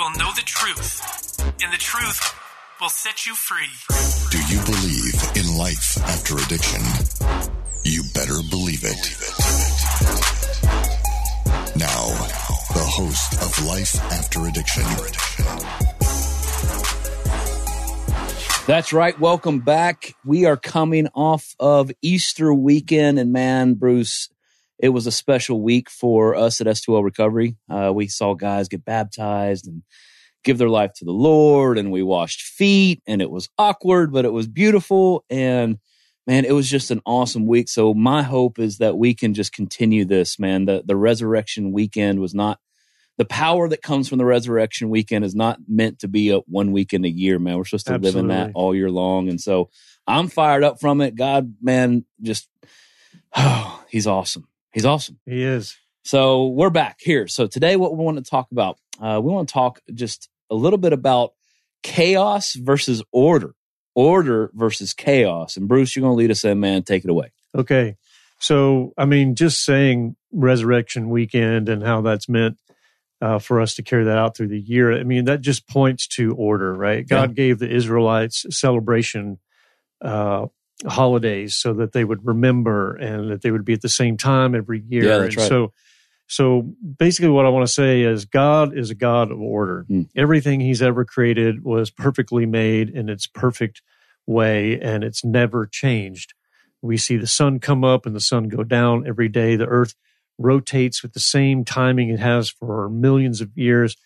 will know the truth, and the truth will set you free. Do you believe in life after addiction? You better believe it. Now, the host of Life After Addiction. That's right. Welcome back. We are coming off of Easter weekend, and man, Bruce, it was a special week for us at S2L Recovery. Uh, we saw guys get baptized and give their life to the Lord, and we washed feet, and it was awkward, but it was beautiful. And man, it was just an awesome week. So my hope is that we can just continue this, man. The the resurrection weekend was not the power that comes from the resurrection weekend is not meant to be a one weekend a year, man. We're supposed to Absolutely. live in that all year long. And so I'm fired up from it. God, man, just oh, he's awesome. He's awesome. He is. So we're back here. So today, what we want to talk about, uh, we want to talk just a little bit about chaos versus order, order versus chaos. And Bruce, you're going to lead us in, man. Take it away. Okay. So, I mean, just saying resurrection weekend and how that's meant uh, for us to carry that out through the year. I mean, that just points to order, right? God gave the Israelites celebration uh, holidays so that they would remember and that they would be at the same time every year. Yeah, that's and right. So, so basically, what I want to say is God is a God of order. Mm. Everything He's ever created was perfectly made in its perfect way, and it's never changed. We see the sun come up and the sun go down every day. The earth rotates with the same timing it has for millions of years,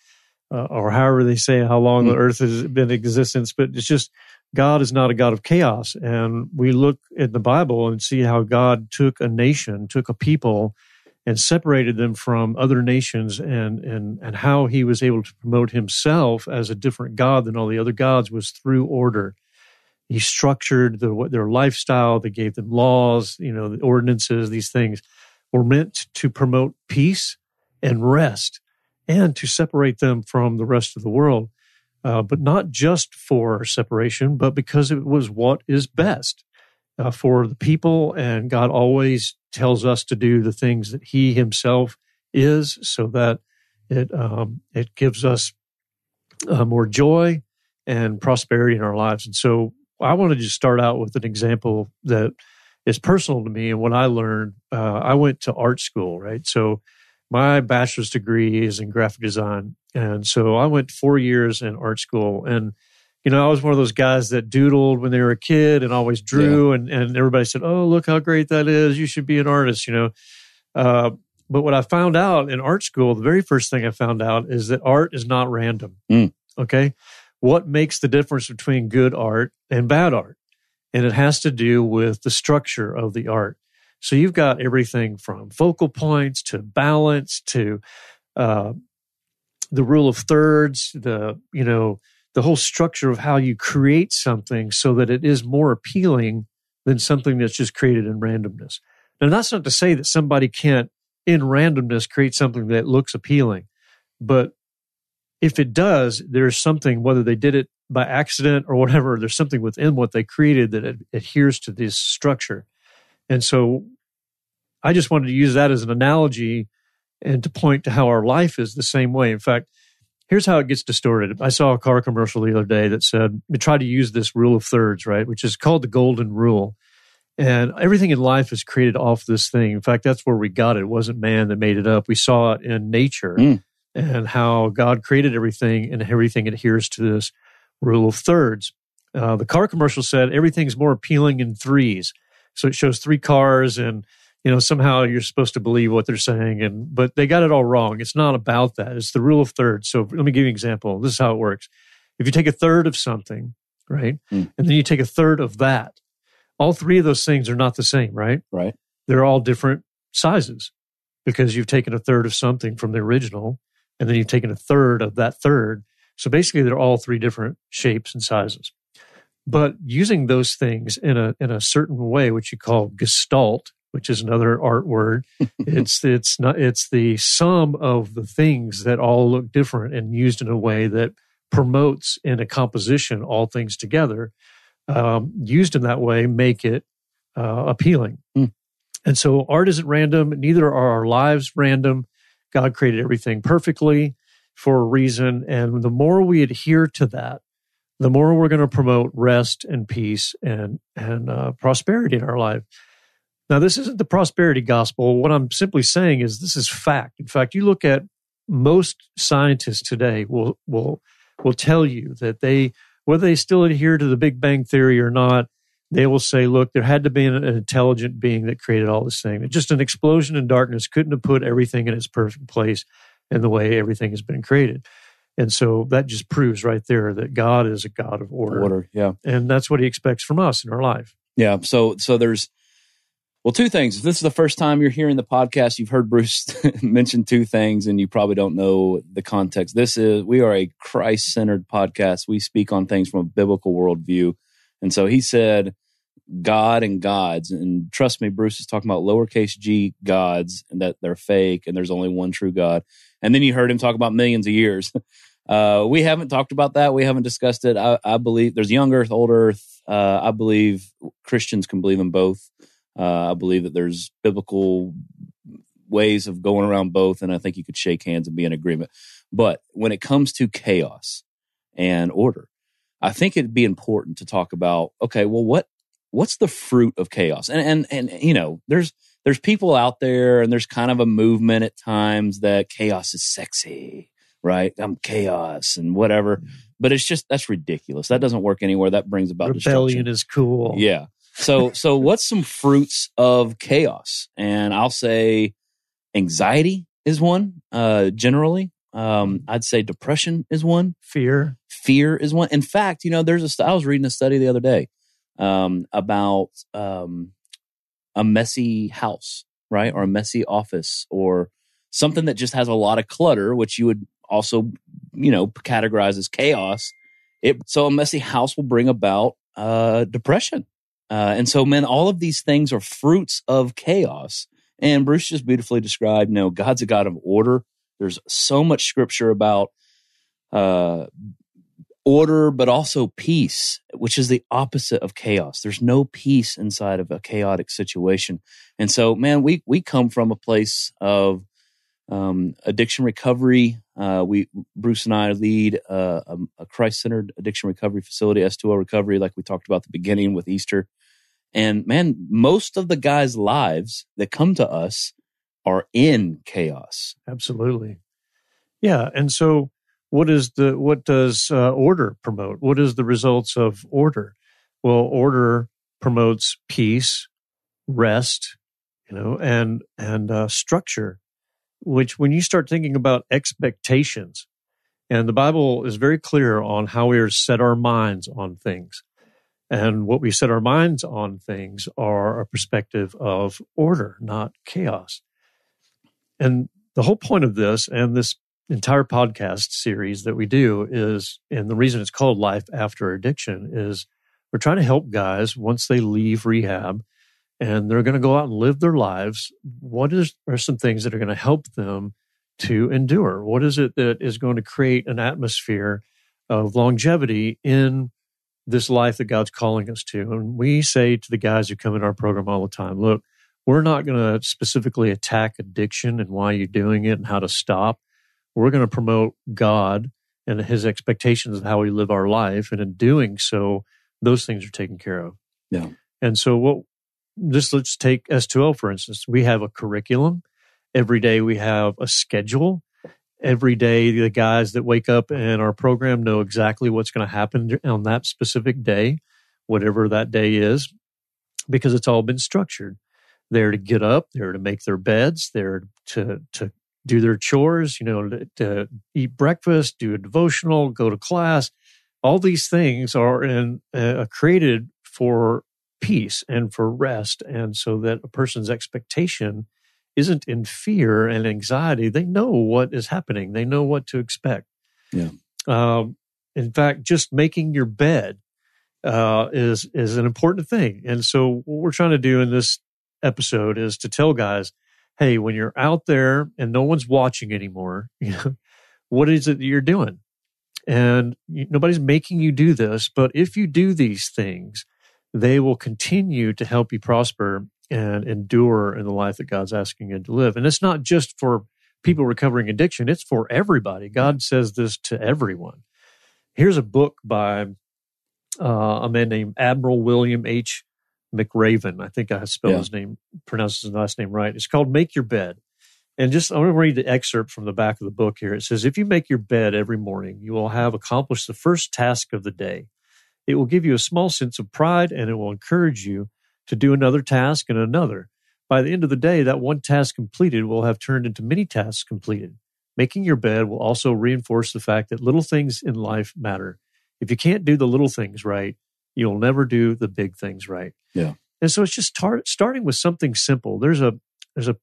uh, or however they say how long the Mm. earth has been in existence. But it's just God is not a God of chaos. And we look at the Bible and see how God took a nation, took a people, and separated them from other nations and, and, and how he was able to promote himself as a different God than all the other gods was through order. He structured the, their lifestyle. They gave them laws, you know, the ordinances, these things were meant to promote peace and rest and to separate them from the rest of the world. Uh, but not just for separation, but because it was what is best uh, for the people. And God always tells us to do the things that He Himself is, so that it um, it gives us uh, more joy and prosperity in our lives. And so, I want to start out with an example that is personal to me and what I learned. Uh, I went to art school, right? So my bachelor's degree is in graphic design. And so I went four years in art school. And, you know, I was one of those guys that doodled when they were a kid and always drew. And, and everybody said, Oh, look how great that is. You should be an artist, you know. Uh, but what I found out in art school, the very first thing I found out is that art is not random. Mm. Okay. What makes the difference between good art and bad art? And it has to do with the structure of the art. So you've got everything from focal points to balance to uh, the rule of thirds, the you know the whole structure of how you create something so that it is more appealing than something that's just created in randomness. Now that's not to say that somebody can't in randomness create something that looks appealing, but if it does, there's something whether they did it by accident or whatever. There's something within what they created that ad- adheres to this structure. And so I just wanted to use that as an analogy and to point to how our life is the same way. In fact, here's how it gets distorted. I saw a car commercial the other day that said, we try to use this rule of thirds, right? Which is called the golden rule. And everything in life is created off this thing. In fact, that's where we got it. It wasn't man that made it up. We saw it in nature Mm. and how God created everything and everything adheres to this rule of thirds. Uh, the car commercial said everything's more appealing in threes. So it shows three cars and you know somehow you're supposed to believe what they're saying and but they got it all wrong. It's not about that. It's the rule of thirds. So let me give you an example. This is how it works. If you take a third of something, right? Mm. And then you take a third of that, all three of those things are not the same, right? Right. They're all different sizes because you've taken a third of something from the original and then you've taken a third of that third. So basically they're all three different shapes and sizes. But using those things in a in a certain way, which you call gestalt, which is another art word, it's it's not it's the sum of the things that all look different and used in a way that promotes in a composition all things together. Um, used in that way, make it uh, appealing. Mm. And so art isn't random. Neither are our lives random. God created everything perfectly. for a reason. And the more we adhere to that, the more we're going to promote rest and peace and, and uh, prosperity in our life. Now, this isn't the prosperity gospel. What I'm simply saying is this is fact. In fact, you look at most scientists today will will will tell you that they whether they still adhere to the Big Bang theory or not, they will say, look, there had to be an, an intelligent being that created all this thing. Just an explosion in darkness couldn't have put everything in its perfect place in the way everything has been created. And so that just proves right there that God is a God of order. Order, yeah. And that's what he expects from us in our life. Yeah. So so there's well, two things. If this is the first time you're hearing the podcast, you've heard Bruce mention two things and you probably don't know the context. This is we are a Christ centered podcast. We speak on things from a biblical worldview. And so he said God and gods. And trust me, Bruce is talking about lowercase g gods and that they're fake and there's only one true God. And then you heard him talk about millions of years. Uh, we haven't talked about that. We haven't discussed it. I, I believe there's young earth, old earth. Uh, I believe Christians can believe in both. Uh, I believe that there's biblical ways of going around both, and I think you could shake hands and be in agreement. But when it comes to chaos and order, I think it'd be important to talk about. Okay, well, what what's the fruit of chaos? And and and you know, there's there's people out there, and there's kind of a movement at times that chaos is sexy, right? I'm chaos and whatever. But it's just that's ridiculous. That doesn't work anywhere. That brings about rebellion is cool. Yeah. So, so what's some fruits of chaos? And I'll say anxiety is one, uh, generally. Um, I'd say depression is one. Fear. Fear is one. In fact, you know, there's a, I was reading a study the other day, um, about, um, a messy house, right? Or a messy office or something that just has a lot of clutter, which you would also, you know, categorize as chaos. It, so a messy house will bring about, uh, depression uh, and so, man, all of these things are fruits of chaos. And Bruce just beautifully described, you know, God's a God of order. There's so much scripture about uh, order, but also peace, which is the opposite of chaos. There's no peace inside of a chaotic situation. And so, man, we we come from a place of um, addiction recovery. Uh, we Bruce and I lead uh, a, a Christ-centered addiction recovery facility, S2L Recovery, like we talked about at the beginning with Easter. And man, most of the guys' lives that come to us are in chaos. Absolutely, yeah. And so, what is the what does uh, order promote? What is the results of order? Well, order promotes peace, rest, you know, and and uh, structure which when you start thinking about expectations, and the Bible is very clear on how we are set our minds on things. And what we set our minds on things are a perspective of order, not chaos. And the whole point of this and this entire podcast series that we do is, and the reason it's called Life After Addiction is we're trying to help guys once they leave rehab and they're going to go out and live their lives. What is are some things that are going to help them to endure? What is it that is going to create an atmosphere of longevity in this life that God's calling us to? And we say to the guys who come in our program all the time, look, we're not going to specifically attack addiction and why you're doing it and how to stop. We're going to promote God and his expectations of how we live our life. And in doing so, those things are taken care of. Yeah. And so what just let's take S2L for instance. We have a curriculum. Every day we have a schedule. Every day the guys that wake up in our program know exactly what's going to happen on that specific day, whatever that day is, because it's all been structured. They're to get up, they're to make their beds, they're to to do their chores, you know, to, to eat breakfast, do a devotional, go to class. All these things are in, uh, created for peace and for rest. And so that a person's expectation isn't in fear and anxiety. They know what is happening, they know what to expect. Yeah. Um, in fact, just making your bed uh, is is an important thing. And so, what we're trying to do in this episode is to tell guys, hey, when you're out there and no one's watching anymore, you know, what is it that you're doing? And nobody's making you do this, but if you do these things, they will continue to help you prosper and endure in the life that God's asking you to live. And it's not just for people recovering addiction. It's for everybody. God says this to everyone. Here's a book by uh, a man named Admiral William H. McRaven. I think I spelled Yeah. his name, pronounced his last name right. It's called Make Your Bed. And just, I'm going to read the excerpt from the back of the book here. It says, If you make your bed every morning, you will have accomplished the first task of the day. It will give you a small sense of pride and it will encourage you to do another task and another. By the end of the day, that one task completed will have turned into many tasks completed. Making your bed will also reinforce the fact that little things in life matter. If you can't do the little things right, you'll never do the big things right. Yeah. And so it's just tar- starting with something simple. There's a there's a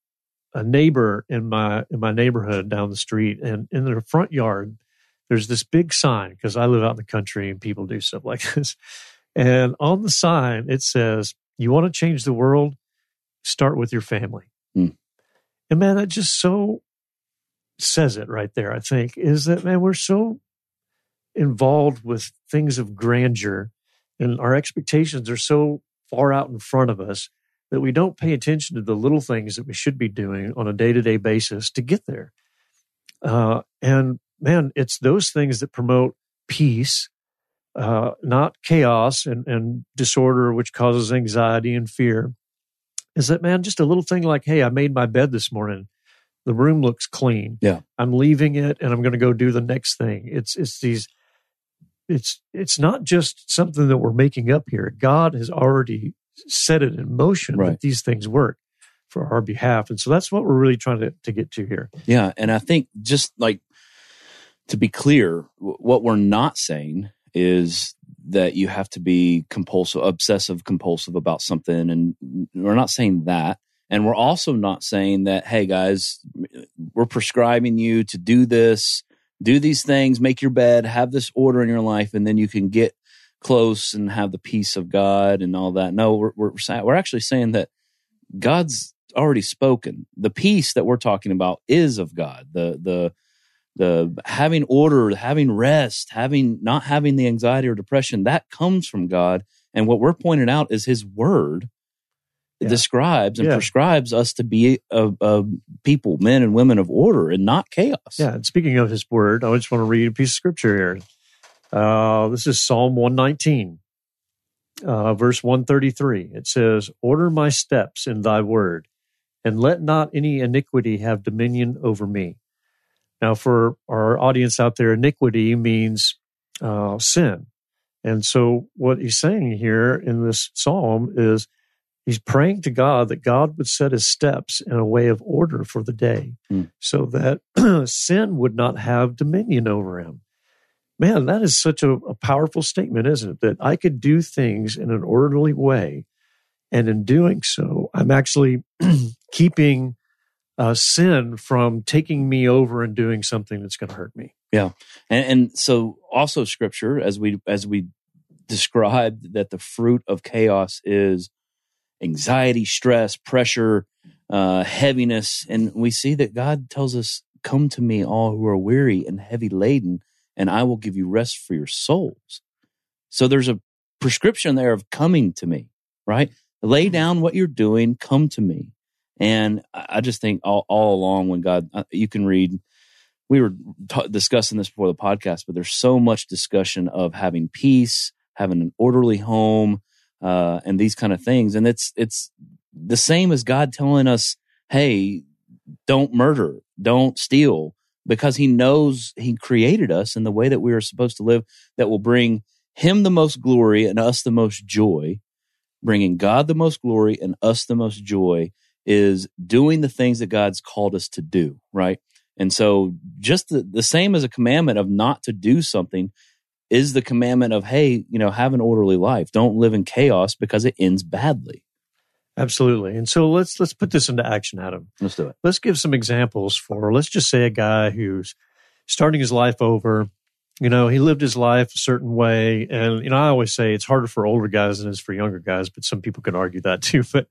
a neighbor in my in my neighborhood down the street, and in their front yard, there's this big sign because I live out in the country and people do stuff like this. And on the sign it says, "You want to change the world? Start with your family." Hmm. And man, that just so says it right there. I think is that man, we're so involved with things of grandeur, and our expectations are so far out in front of us that we don't pay attention to the little things that we should be doing on a day to day basis to get there. Uh, and man, it's those things that promote peace, uh, not chaos and, and disorder, which causes anxiety and fear. Is that, man, just a little thing like, hey, I made my bed this morning. The room looks clean. Yeah. I'm leaving it and I'm going to go do the next thing. It's, it's these, it's, it's not just something that we're making up here. God has already set it in motion Right. that these things work for our behalf. And so that's what we're really trying to, to get to here. Yeah, and I think just like to be clear, what we're not saying is that you have to be compulsive, obsessive compulsive about something, and we're not saying that. And we're also not saying that, hey guys, we're prescribing you to do this, do these things, make your bed, have this order in your life, and then you can get close and have the peace of God and all that. No, we're we're, we're actually saying that God's already spoken. The peace that we're talking about is of God. The the the having order, having rest, having not having the anxiety or depression that comes from God. And what we're pointing out is His Word Yeah. describes and Yeah. prescribes us to be a, a people, men and women of order, and not chaos. Yeah, and speaking of his word, I just want to read a piece of scripture here. Uh, this is Psalm 119, uh, verse 133. It says, Order my steps in thy word, and let not any iniquity have dominion over me. Now, for our audience out there, iniquity means uh, sin. And so, what he's saying here in this psalm is he's praying to God that God would set his steps in a way of order for the day so that sin would not have dominion over him. Man, that is such a, a powerful statement, isn't it? That I could do things in an orderly way. And in doing so, I'm actually keeping uh, sin from taking me over and doing something that's going to hurt me. Yeah, and, and so also scripture as we as we described that the fruit of chaos is anxiety stress pressure uh, heaviness and we see that god tells us come to me all who are weary and heavy laden and i will give you rest for your souls. So there's a prescription there of coming to me right? Lay down what you're doing come to me and i just think all, all along when god uh, you can read we were t- discussing this before the podcast, but there's so much discussion of having peace, having an orderly home, uh, and these kind of things. And it's it's the same as God telling us, "Hey, don't murder, don't steal," because He knows He created us in the way that we are supposed to live, that will bring Him the most glory and us the most joy. Bringing God the most glory and us the most joy is doing the things that God's called us to do, right? And so, just the, the same as a commandment of not to do something is the commandment of, hey, you know, have an orderly life. Don't live in chaos because it ends badly. Absolutely. And so let's let's put this into action, Adam. Let's do it. let's give some examples for let's just say a guy who's starting his life over you know he lived his life a certain way and you know i always say it's harder for older guys than it is for younger guys but some people can argue that too but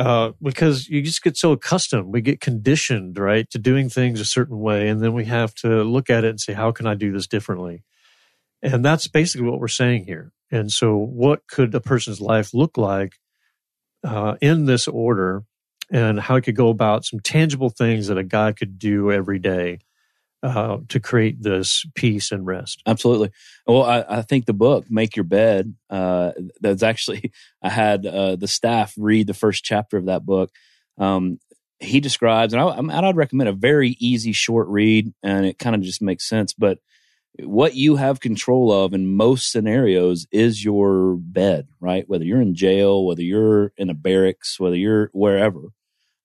uh, because you just get so accustomed. We get conditioned right to doing things a certain way and then we have to look at it and say how can i do this differently? And that's basically what we're saying here. And so what could a person's life look like uh, in this order and how I could go about some tangible things that a guy could do every day uh, to create this peace and rest. Absolutely. Well, I, I think the book "Make Your Bed" uh, that's actually I had uh, the staff read the first chapter of that book. Um, he describes, and I, I'd recommend a very easy, short read, and it kind of just makes sense. But what you have control of in most scenarios is your bed, right? Whether you're in jail, whether you're in a barracks, whether you're wherever,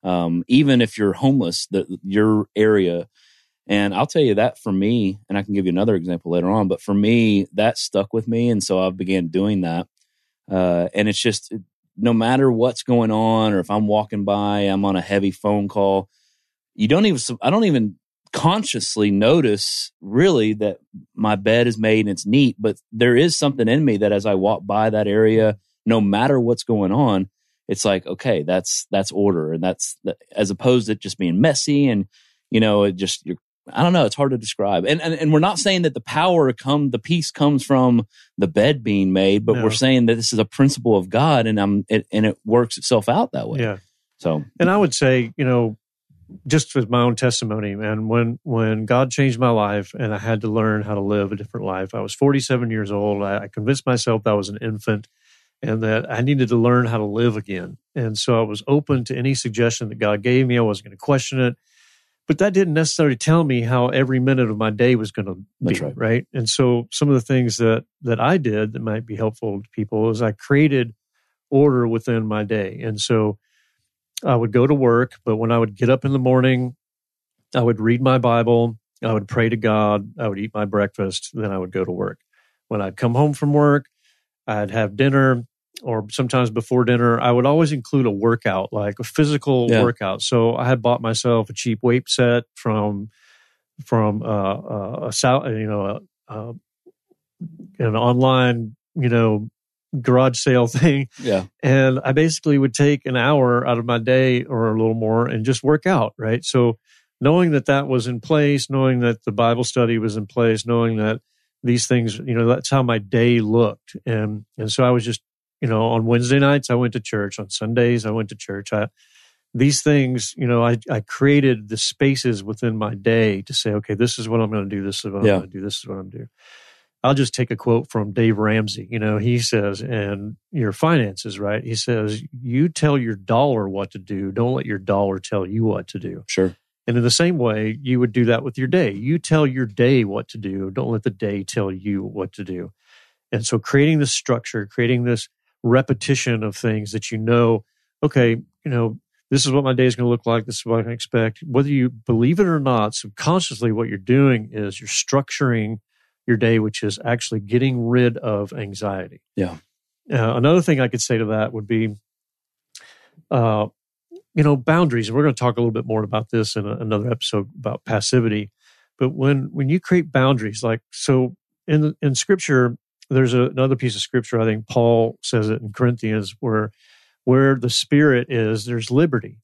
um, even if you're homeless, the, your area. And I'll tell you that for me, and I can give you another example later on, but for me, that stuck with me. And so I began doing that. Uh, and it's just no matter what's going on, or if I'm walking by, I'm on a heavy phone call, you don't even, I don't even consciously notice really that my bed is made and it's neat, but there is something in me that as I walk by that area, no matter what's going on, it's like, okay, that's, that's order. And that's as opposed to just being messy and, you know, it just, you're, I don't know. It's hard to describe. And, and, and we're not saying that the power come, the peace comes from the bed being made, but No. we're saying that this is a principle of God and I'm, it, and it works itself out that way. Yeah. So And I would say, you know, just with my own testimony, man, when when God changed my life and I had to learn how to live a different life, I was 47 years old. I, I convinced myself that I was an infant and that I needed to learn how to live again. And so I was open to any suggestion that God gave me. I wasn't going to question it. But that didn't necessarily tell me how every minute of my day was going to be, That's right. And so some of the things that that I did that might be helpful to people is I created order within my day. And so I would go to work, but when I would get up in the morning, I would read my Bible, I would pray to God, I would eat my breakfast, then I would go to work. When I'd come home from work, I'd have dinner, or sometimes before dinner, I would always include a workout, like a physical Yeah. workout. So I had bought myself a cheap weight set from from uh, uh, a you know a, uh, an online you know garage sale thing yeah, and I basically would take an hour out of my day or a little more and just work out, right? So knowing that that was in place, knowing that the Bible study was in place, knowing that these things, you know, that's how my day looked. And, and so I was just, you know, on Wednesday nights, I went to church. On Sundays, I went to church. I, these things, you know, I, I created the spaces within my day to say, okay, this is what I'm going to do. This is what Yeah. I'm going to do. This is what I'm doing. I'll just take a quote from Dave Ramsey. You know, he says, and your finances, right? He says, you tell your dollar what to do. Don't let your dollar tell you what to do. sure. And in the same way, you would do that with your day. You tell your day what to do. Don't let the day tell you what to do. And so creating this structure, creating this repetition of things that you know, okay, you know, this is what my day is going to look like. This is what I can expect. Whether you believe it or not, subconsciously, what you're doing is you're structuring your day, which is actually getting rid of anxiety. Yeah. Uh, another thing I could say to that would be, uh, you know, boundaries. And we're going to talk a little bit more about this in a, another episode about passivity. But when when you create boundaries, like so in in Scripture, there's a, another piece of Scripture. I think Paul says it in Corinthians, where where the Spirit is, there's liberty,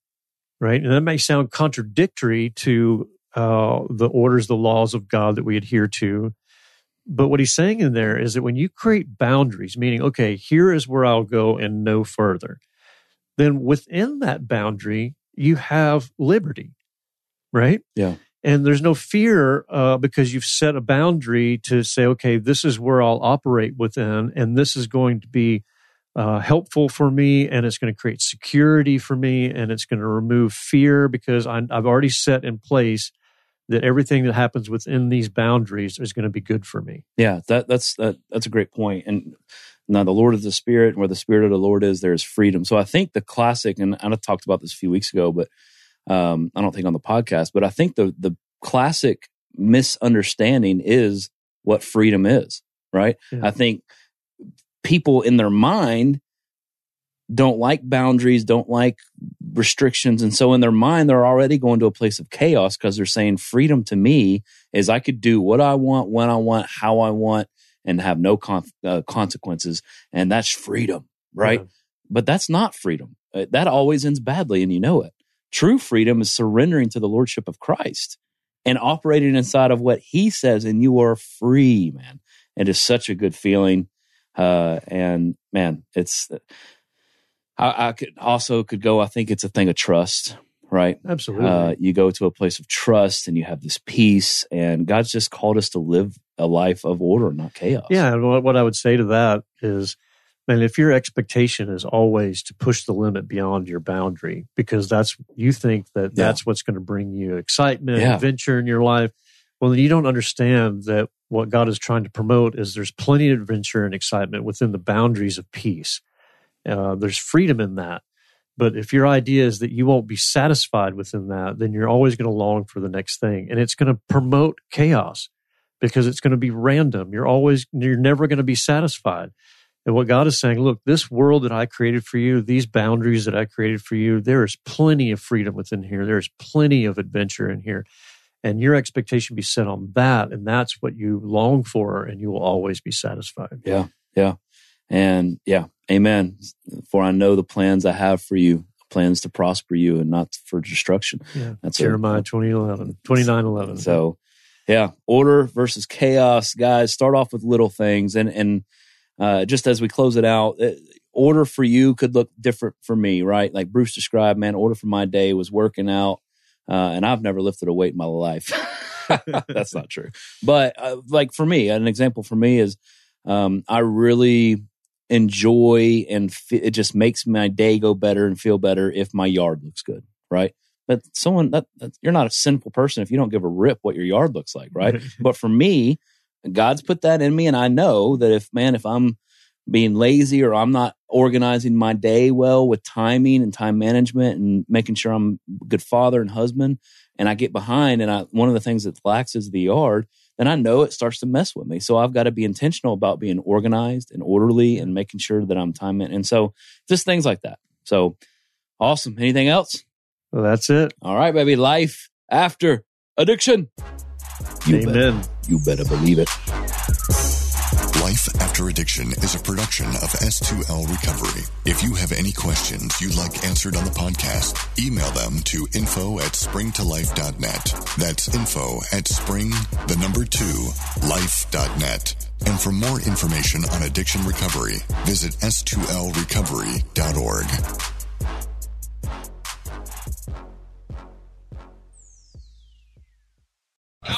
right? And that may sound contradictory to uh, the orders, the laws of God that we adhere to. But what he's saying in there is that when you create boundaries, meaning, okay, here is where I'll go and no further, then within that boundary, you have liberty, right? Yeah. And there's no fear uh, because you've set a boundary to say, okay, this is where I'll operate within, and this is going to be uh, helpful for me, and it's going to create security for me, and it's going to remove fear because i I've already set in place that everything that happens within these boundaries is going to be good for me. Yeah, that that's that, that's a great point. And now the Lord is the Spirit, and where the Spirit of the Lord is, there is freedom. So I think the classic, and I talked about this a few weeks ago, but um, I don't think on the podcast, but I think the the classic misunderstanding is what freedom is. Right? Yeah. I think people in their mind don't like boundaries, don't like restrictions. And so in their mind, they're already going to a place of chaos because they're saying freedom to me is I could do what I want, when I want, how I want, and have no con- uh, consequences. And that's freedom, right? Yeah. But that's not freedom. Uh, that always ends badly, and you know it. True freedom is surrendering to the lordship of Christ and operating inside of what he says, and you are free, man. It is such a good feeling. Uh, and man, it's, I, I could also could go. I think it's a thing of trust, right? Absolutely. Uh, you go to a place of trust and you have this peace, and God's just called us to live a life of order, not chaos. Yeah, and what, what I would say to that is, man, if your expectation is always to push the limit beyond your boundary, because that's you think that Yeah. that's what's going to bring you excitement, Yeah. adventure in your life, well, then you don't understand that what God is trying to promote is there's plenty of adventure and excitement within the boundaries of peace. Uh, there's freedom in that. But if your idea is that you won't be satisfied within that, then you're always going to long for the next thing. And it's going to promote chaos because it's going to be random. You're always, you're never going to be satisfied. And what God is saying, look, this world that I created for you, these boundaries that I created for you, there is plenty of freedom within here. There's plenty of adventure in here. And your expectation be set on that. And that's what you long for, and you will always be satisfied. Yeah. Yeah. And yeah, amen. For I know the plans I have for you, plans to prosper you and not for destruction. Yeah. That's a- Jeremiah 2011, 29 11. So, yeah, order versus chaos, guys. Start off with little things, and and uh, just as we close it out, uh, order for you could look different for me, right? Like Bruce described, man. Order for my day was working out, uh, and I've never lifted a weight in my life. That's not true, but uh, like for me, an example for me is um, I really enjoy and fe- it just makes my day go better and feel better if my yard looks good, right? But someone that, that you're not a sinful person if you don't give a rip what your yard looks like, right? but for me, God's put that in me, and I know that if man, if I'm being lazy or I'm not organizing my day well with timing and time management and making sure I'm a good father and husband, and I get behind, and I one of the things that lacks is the yard, then I know it starts to mess with me. So I've got to be intentional about being organized and orderly and making sure that I'm time and so just things like that. So awesome. Anything else? Well, that's it. All right, baby. Life after addiction. You Amen. better, you better believe it. Life After Addiction is a production of S2L Recovery. If you have any questions you'd like answered on the podcast, email them to info at springtolife.net. That's info at spring, the number two, life.net. And for more information on addiction recovery, visit s2lrecovery.org.